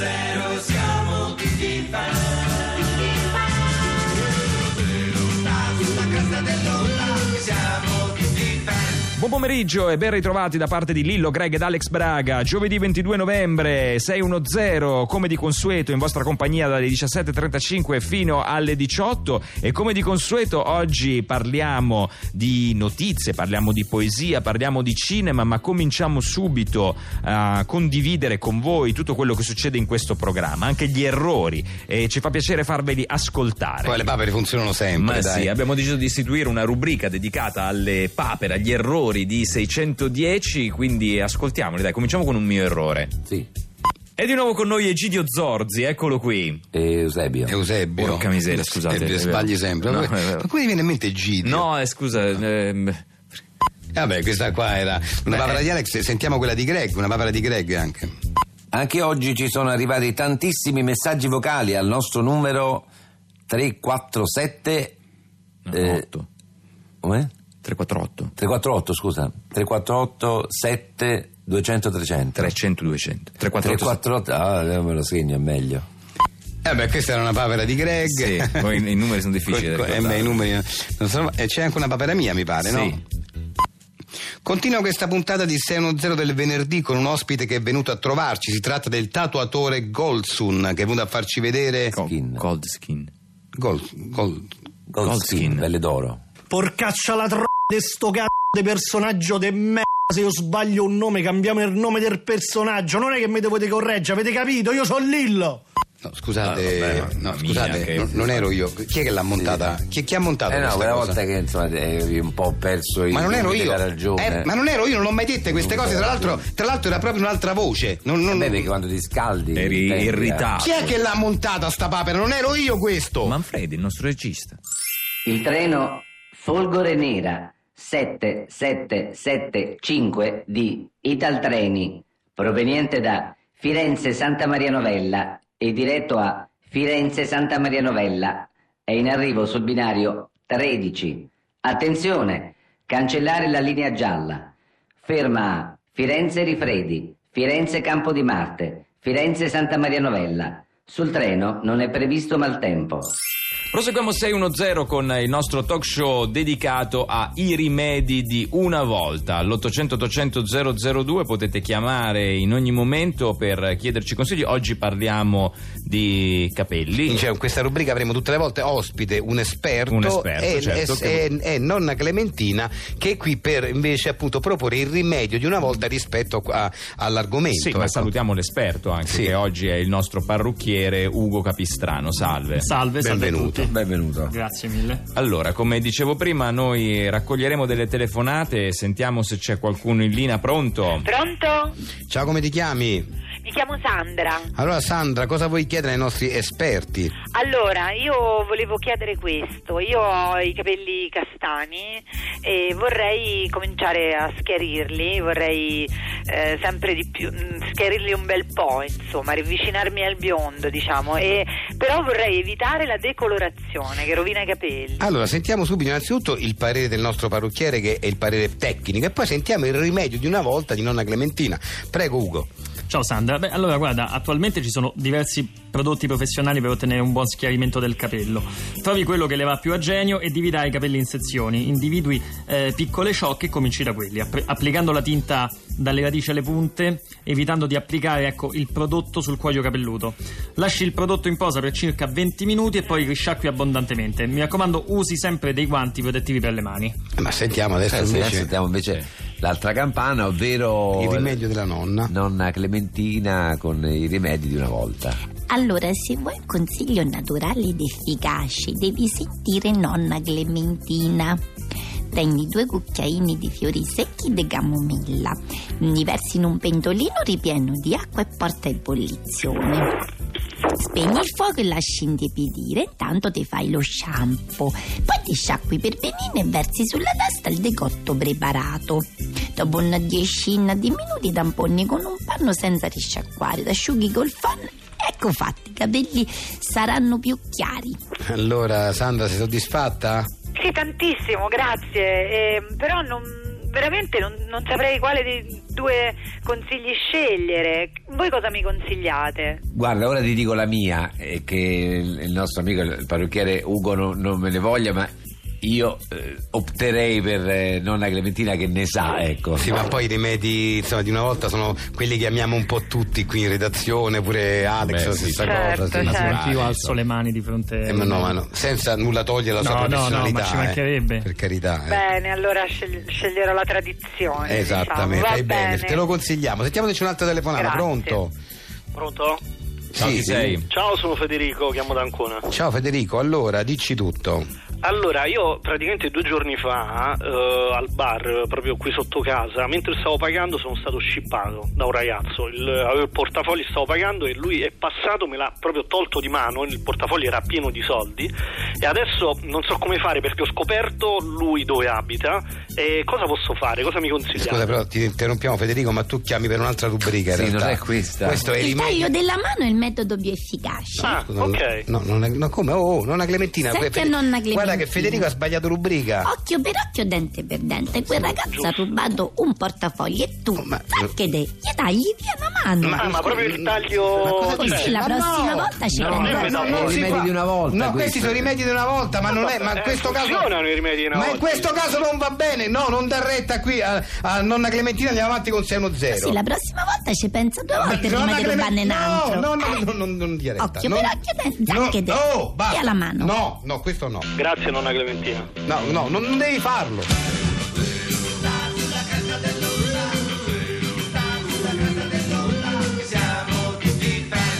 007. Pomeriggio e ben ritrovati da parte di Lillo, Greg ed Alex Braga. Giovedì 22 novembre 610, come di consueto in vostra compagnia dalle 17.35 fino alle 18 e come di consueto oggi parliamo di notizie, parliamo di poesia, parliamo di cinema, ma cominciamo subito a condividere con voi tutto quello che succede in questo programma, anche gli errori e ci fa piacere farveli ascoltare. Poi le papere funzionano sempre, Ma dai. sì, abbiamo deciso di istituire una rubrica dedicata alle papere, agli errori di 610, quindi ascoltiamoli, dai, cominciamo con un mio errore. Sì, E di nuovo con noi Egidio Zorzi, eccolo qui. e Eusebio. Eusebio. Porca miseria, scusate, Eh, sbagli sempre. No, ma come viene in mente Gidio? No, eh, scusa, ehm, Vabbè, questa qua era una Beh. papera di Alex, sentiamo quella di Greg, una papera di Greg anche. Anche oggi ci sono arrivati tantissimi messaggi vocali al nostro numero 347 no, Eh, 8, come? 348, 348, scusa. 348 7 200 300. 300, 200, 348. 348 Ah, eh, me lo segno, è meglio. Eh beh, questa era una papera di Greg. Sì, poi i numeri sono difficili da Quel- eh, beh, i numeri non sono- e c'è anche una papera mia, mi pare, Sì. no? Continua questa puntata di 610 del venerdì con un ospite che è venuto a trovarci. Si tratta del tatuatore Goldsun che è venuto a farci vedere. Skin. Cold skin. Gold, Gold- Gold Goldskin. skin, pelle d'oro. Porcaccia la tro di sto cazzo di personaggio de merda. Se io sbaglio un nome, cambiamo il nome del personaggio. Non è che mi dovete correggere, avete capito? Io sono Lillo. No, scusate, Ah, vabbè, no, scusate, mia, che- non, non ero io. Chi è che l'ha montata? Chi, chi ha montato Eh no, quella cosa? volta che insomma eri un po' perso il Ma non ero io. Eh, ma non ero io, non l'ho mai dette queste Non cose. Tra l'altro, tra l'altro era proprio un'altra voce. Non- non- Beh, perché quando ti scaldi Eri a- irritato. Chi è che l'ha montata sta papera? Non ero io questo. Manfredi, il nostro regista. Il treno Folgore Nera 7775 di Italtreni, proveniente da Firenze Santa Maria Novella e diretto a Firenze Santa Maria Novella, è in arrivo sul binario 13. Attenzione, cancellare la linea gialla. Ferma a Firenze Rifredi, Firenze Campo di Marte, Firenze Santa Maria Novella. Sul treno non è previsto maltempo. Proseguiamo 610 con il nostro talk show dedicato ai rimedi di una volta. All'800 800 002 potete chiamare in ogni momento per chiederci consigli. Oggi parliamo di capelli. Cioè, in questa rubrica avremo tutte le volte ospite un esperto, Un esperto, e, certo, e- che- e- e nonna Clementina che è qui per invece appunto proporre il rimedio di una volta rispetto a- all'argomento. Sì, ma ecco. salutiamo l'esperto anche, Sì. che oggi è il nostro parrucchiere Ugo Capistrano. Salve. Salve, salve a Benvenuto. tutti. Benvenuto. Grazie mille. Allora, come dicevo prima, noi raccoglieremo delle telefonate e sentiamo se c'è qualcuno in linea pronto. Pronto? Ciao, come ti chiami? Mi chiamo Sandra. Allora Sandra, cosa vuoi chiedere ai nostri esperti? Allora, io volevo chiedere questo. Io ho i capelli castani e vorrei cominciare a schiarirli, vorrei eh, sempre di più mm, schiarirli un bel po', insomma, riavvicinarmi al biondo, diciamo, e, però vorrei evitare la decolorazione che rovina i capelli. Allora, sentiamo subito innanzitutto il parere del nostro parrucchiere che è il parere tecnico e poi sentiamo il rimedio di una volta di nonna Clementina. Prego Ugo. Ciao Sandra. Beh, allora guarda, attualmente ci sono diversi prodotti professionali per ottenere un buon schiarimento del capello. Trovi quello che le va più a genio e divida i capelli in sezioni. Individui eh, piccole ciocche e cominci da quelli, app- applicando la tinta dalle radici alle punte, evitando di applicare ecco, il prodotto sul cuoio capelluto. Lasci il prodotto in posa per circa 20 minuti e poi risciacqui abbondantemente. Mi raccomando, usi sempre dei guanti protettivi per le mani. Ma sentiamo adesso Eh, sì, invece adesso sentiamo invece l'altra campana, ovvero il rimedio della nonna. nonna Clementina con i rimedi di una volta. Allora, se vuoi un consiglio naturale ed efficace, devi sentire nonna Clementina. Prendi due cucchiaini di fiori secchi di camomilla, li versi in un pentolino ripieno di acqua e porta a ebollizione. Spegni il fuoco e lasci intiepidire, intanto ti fai lo shampoo. Poi ti sciacqui per benino e versi sulla testa il decotto preparato. Dopo una decina di minuti tamponi con un panno senza risciacquare, asciughi col fan. Ecco fatti, i capelli saranno più chiari. Allora Sandra, sei soddisfatta? Sì, tantissimo, grazie. Eh, però non, veramente non, non saprei quale dei due consigli scegliere. Voi cosa mi consigliate? Guarda, ora ti dico la mia, eh, che il il nostro amico, il parrucchiere Ugo, non, non me ne voglia, ma io eh, opterei per eh, nonna Clementina che ne sa, ecco. Sì, ma poi i rimedi insomma, di una volta sono quelli che amiamo un po' tutti qui in redazione, pure Alex, Beh, la sì, stessa certo, cosa. sì, certo. naturale. Io alzo le mani di fronte Eh, ma no, ma no, senza nulla togliere la sua No, no, no, professionalità. ma ci eh, mancherebbe. per carità. eh. Bene, allora sceglierò la tradizione. Esattamente, diciamo. Va fai bene, bene. te lo consigliamo. Sentiamo se c'è un'altra telefonata, Grazie. pronto? Pronto? Ciao, chi sei? Ciao, sono Federico, chiamo da Ancona. Ciao Federico, allora dici tutto. Allora, io praticamente due giorni fa eh, al bar, proprio qui sotto casa, mentre stavo pagando sono stato scippato da un ragazzo. Il, avevo il portafoglio, stavo pagando e lui è passato, me l'ha proprio tolto di mano, il portafoglio era pieno di soldi e adesso non so come fare perché ho scoperto lui dove abita e cosa posso fare, cosa mi consigliate? Scusa, però ti interrompiamo Federico, ma tu chiami per un'altra rubrica in Sì, realtà. non è questa. Questo è il taglio della mano è il metodo più efficace. Ah, No, ok. No, non è- no, come? Oh, nonna Clementina. Senti a nonna Clementina. Guarda che Federico ha sbagliato rubrica. Occhio per occhio, dente per dente. Quel ragazzo ha rubato un portafoglio e tu, Oh, ma- che te, gli tagli via la mano. Ah, ma proprio il taglio... Così cioè- la Ma prossima no, volta ci no, prendiamo. no, no, non i si rimedi fa. di una volta, No, questi. questi sono i rimedi di una volta, ma non è. Ma in Eh, questo caso. funzionano i rimedi di una Ma in volta. questo caso non va bene. No, non dà retta qui a, a nonna Clementina. Andiamo avanti con 610. Sì, la prossima volta ci pensa due volte Nonna prima di rubarne un altro. No, no, no, no, non, non dia retta. Occhio Non- per occhio, dente no, anche te. Oh, basta. Via la mano. No, no, questo no. Grazie, nonna Clementina. No, no, non, non devi farlo.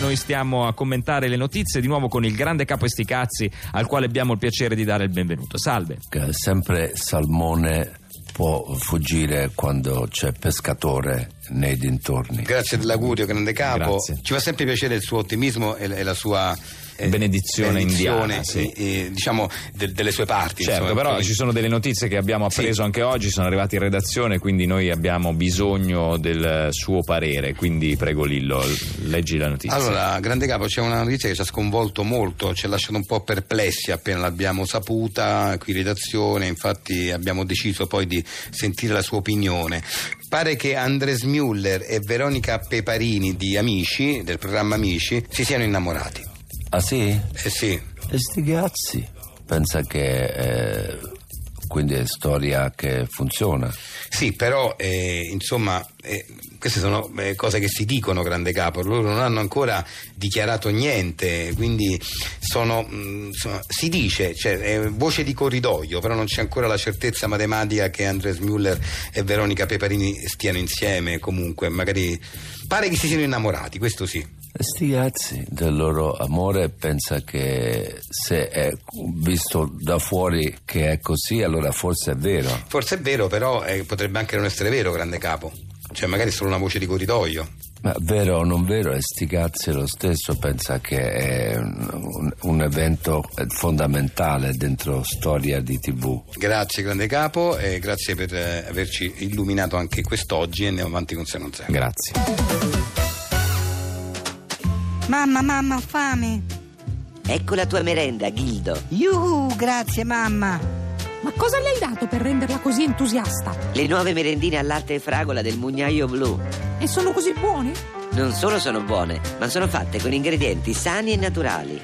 Noi stiamo a commentare le notizie di nuovo con il grande capo Esticazzi al quale abbiamo il piacere di dare il benvenuto. Salve. sempre salmone può fuggire quando c'è pescatore nei dintorni. Grazie dell'augurio, grande capo. Grazie. Ci fa sempre piacere il suo ottimismo e, e la sua eh, Benedizione indiana, sì. eh, eh, diciamo de- delle sue parti. Certo, insomma. però ci sono delle notizie che abbiamo Sì. appreso anche oggi, sono arrivate in redazione, quindi noi abbiamo bisogno del suo parere. Quindi prego Lillo, leggi la notizia. Allora, grande capo, c'è una notizia che ci ha sconvolto molto, ci ha lasciato un po' perplessi appena l'abbiamo saputa qui in redazione, infatti abbiamo deciso poi di sentire la sua opinione. Pare che Andres Müller e Veronica Peparini di Amici, del programma Amici, si siano innamorati. Ah sì? Eh sì, E sti cazzi? Pensa che eh, quindi è storia che funziona. sì, però eh, insomma eh, queste sono eh, cose che si dicono, grande capo, loro non hanno ancora dichiarato niente, quindi sono, mh, insomma, si dice, cioè, è voce di corridoio, però non c'è ancora la certezza matematica che Andres Müller e Veronica Peparini stiano insieme comunque, magari pare che si siano innamorati, questo sì. Sti cazzi del loro amore pensa che se è visto da fuori che è così, allora forse è vero. Forse è vero, però eh, potrebbe anche non essere vero, grande capo, cioè magari è solo una voce di corridoio. Ma vero o non vero, e sti cazzi lo stesso pensa che è un, un evento fondamentale dentro storia di tv. Grazie grande capo e grazie per eh, averci illuminato anche quest'oggi e andiamo avanti con Se non serve. Grazie. Mamma, mamma, ho fame. Ecco la tua merenda, Gildo. Yuhu, grazie mamma. Ma cosa le hai dato per renderla così entusiasta? Le nuove merendine al latte e fragola del mugnaio blu. E sono così buone? Non solo sono buone, ma sono fatte con ingredienti sani e naturali.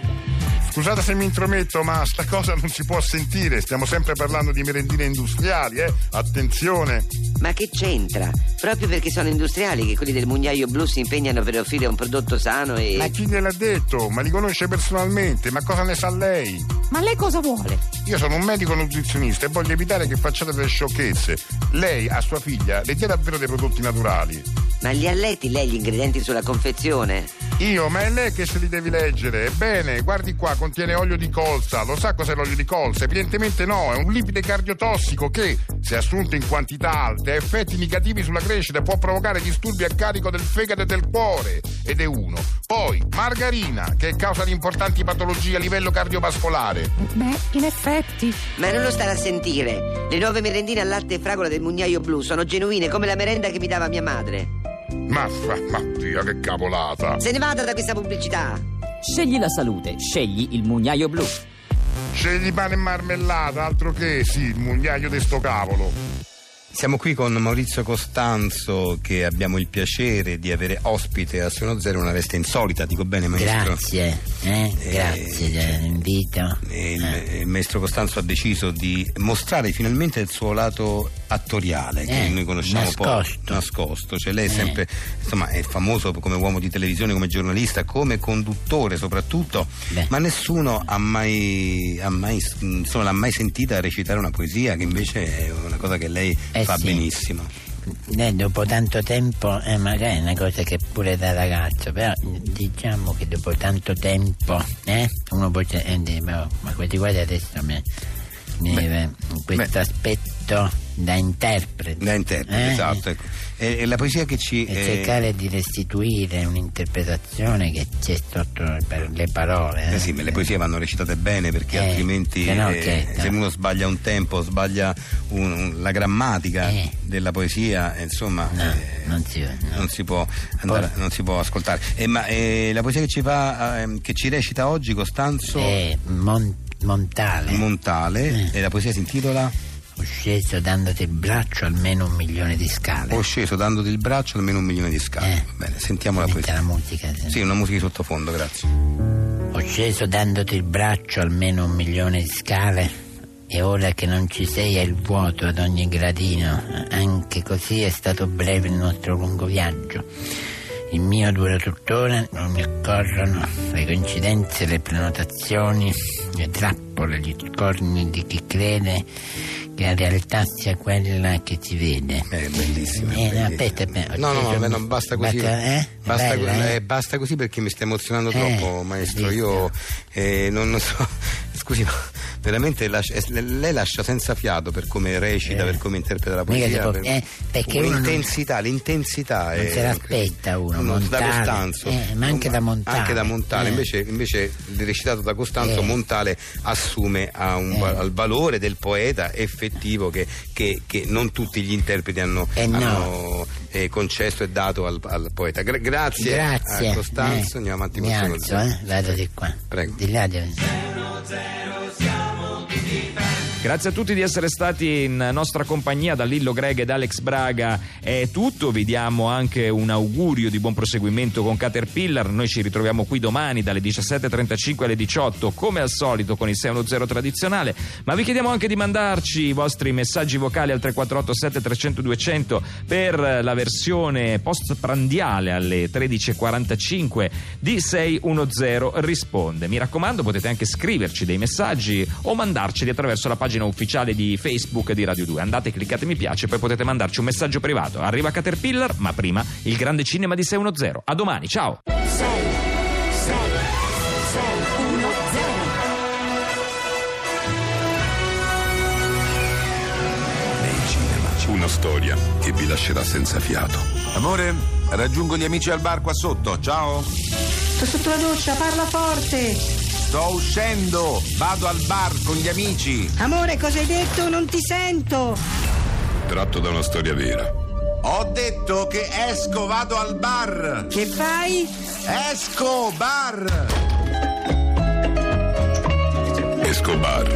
Scusate se mi intrometto, ma sta cosa non si può sentire. Stiamo sempre parlando di merendine industriali, eh? Attenzione. Ma che c'entra? Proprio perché sono industriali che quelli del mugnaio blu si impegnano per offrire un prodotto sano e... Ma chi gliel'ha detto? Ma li conosce personalmente? Ma cosa ne sa lei? Ma lei cosa vuole? Io sono un medico nutrizionista e voglio evitare che facciate delle sciocchezze. Lei a sua figlia le dia davvero dei prodotti naturali. Ma li ha letti lei gli ingredienti sulla confezione? Io, ma è lei che se li devi leggere. Ebbene, guardi qua, contiene olio di colza. Lo sa cos'è l'olio di colza? Evidentemente no, è un lipide cardiotossico che, se assunto in quantità alte, ha effetti negativi sulla crescita e può provocare disturbi a carico del fegato e del cuore. Ed è uno. Poi, margarina, che è causa di importanti patologie a livello cardiovascolare. Beh, in effetti. Ma non lo stare a sentire. Le nuove merendine al latte e fragola del mugnaio blu sono genuine come la merenda che mi dava mia madre. Ma, ma, ma Dio, che cavolata. Se ne vada da questa pubblicità. Scegli la salute, scegli il mugnaio blu. Scegli pane e marmellata, altro che, sì, il mugnaio di sto cavolo. Siamo qui con Maurizio Costanzo che abbiamo il piacere di avere ospite a Suono Zero una veste insolita, dico bene maestro? Grazie, eh? grazie dell'invito. E Il, il maestro Costanzo ha deciso di mostrare finalmente il suo lato attoriale che Eh, noi conosciamo nascosto. poco nascosto, cioè lei è Eh. sempre insomma è famoso come uomo di televisione, come giornalista, come conduttore soprattutto, ma nessuno ha mai, ha mai insomma, l'ha mai sentita recitare una poesia che invece è una cosa che lei Eh fa sì. benissimo. Eh, dopo tanto tempo, eh, magari è una cosa che pure da ragazzo, però diciamo che dopo tanto tempo, eh, uno può eh, ma, guardi, guardi adesso mi, mi questo aspetto da interprete. Da interprete, Eh, esatto. ecco. E, e la poesia che ci E eh, cercare di restituire un'interpretazione che c'è sotto le parole. Eh sì, ma le poesie vanno recitate bene perché Eh, altrimenti se no eh, che- se uno sbaglia un tempo, sbaglia un- la grammatica Eh. della poesia, eh, insomma, eh, non, si, non si può andare- non si può ascoltare. Eh, ma eh, la poesia che ci, fa, ehm, che ci recita oggi Costanzo Eh, Mon- Montale. Montale e la poesia si intitola Ho sceso dandoti il braccio almeno un milione di scale. Ho sceso dandoti il braccio almeno un milione di scale. Bene, sentiamo la poesia. la musica. sì. Sì, una musica di sottofondo, grazie. Ho sceso dandoti il braccio almeno un milione di scale e ora che non ci sei è il vuoto ad ogni gradino. Anche così è stato breve il nostro lungo viaggio. Il mio dura tuttora, non mi occorrono le coincidenze, le prenotazioni, le trappole, gli corni di chi crede la realtà sia quella che si vede. È bellissimo. Eh, no, aspetta, aspetta, No, no, no, beh, non basta così. Basta, eh? Basta, Bella, eh? eh, basta così perché mi sta emozionando Eh, troppo, maestro. Io eh, non, non so. Scusi, ma veramente lascia- eh, lei lascia senza fiato per come recita, per come interpreta la Eh. Poesia. per- eh, perché l'intensità, l'intensità Non è se l'aspetta uno, da Montale, Costanzo. eh, ma anche da Montale. Anche da Montale, Eh. invece, invece recitato da Costanzo, Eh. Montale assume un al valore del poeta effettivo che, che- che non tutti gli interpreti hanno, Eh, no. hanno, eh, concesso e dato al, al poeta. Gra- grazie, Grazie. a Costanzo, eh. andiamo avanti con Zero. eh? Vado di qua. Prego. Di là deve- Grazie a tutti di essere stati in nostra compagnia da Lillo Greg ed Alex Braga. È tutto, vi diamo anche un augurio di buon proseguimento con Caterpillar. Noi ci ritroviamo qui domani dalle 17.35 alle 18 come al solito con il 610 tradizionale. Ma vi chiediamo anche di mandarci i vostri messaggi vocali al 348 7300 200 per la versione post prandiale alle 13.45 di 610 risponde. Mi raccomando potete anche scriverci dei messaggi o mandarceli attraverso la pagina ufficiale di Facebook di Radio 2. Andate, cliccate mi piace, poi potete mandarci un messaggio privato. Arriva Caterpillar, ma prima il grande cinema di 610. A domani, ciao! 6 6 6 1 Una storia che vi lascerà senza fiato. Amore, raggiungo gli amici al bar qua sotto. Ciao. Sto sotto la doccia, parla forte. Sto uscendo. Vado al bar con gli amici. Amore, cosa hai detto? Non ti sento. Tratto da una storia vera. Ho detto che esco, vado al bar. Che fai? Esco, bar. Escobar,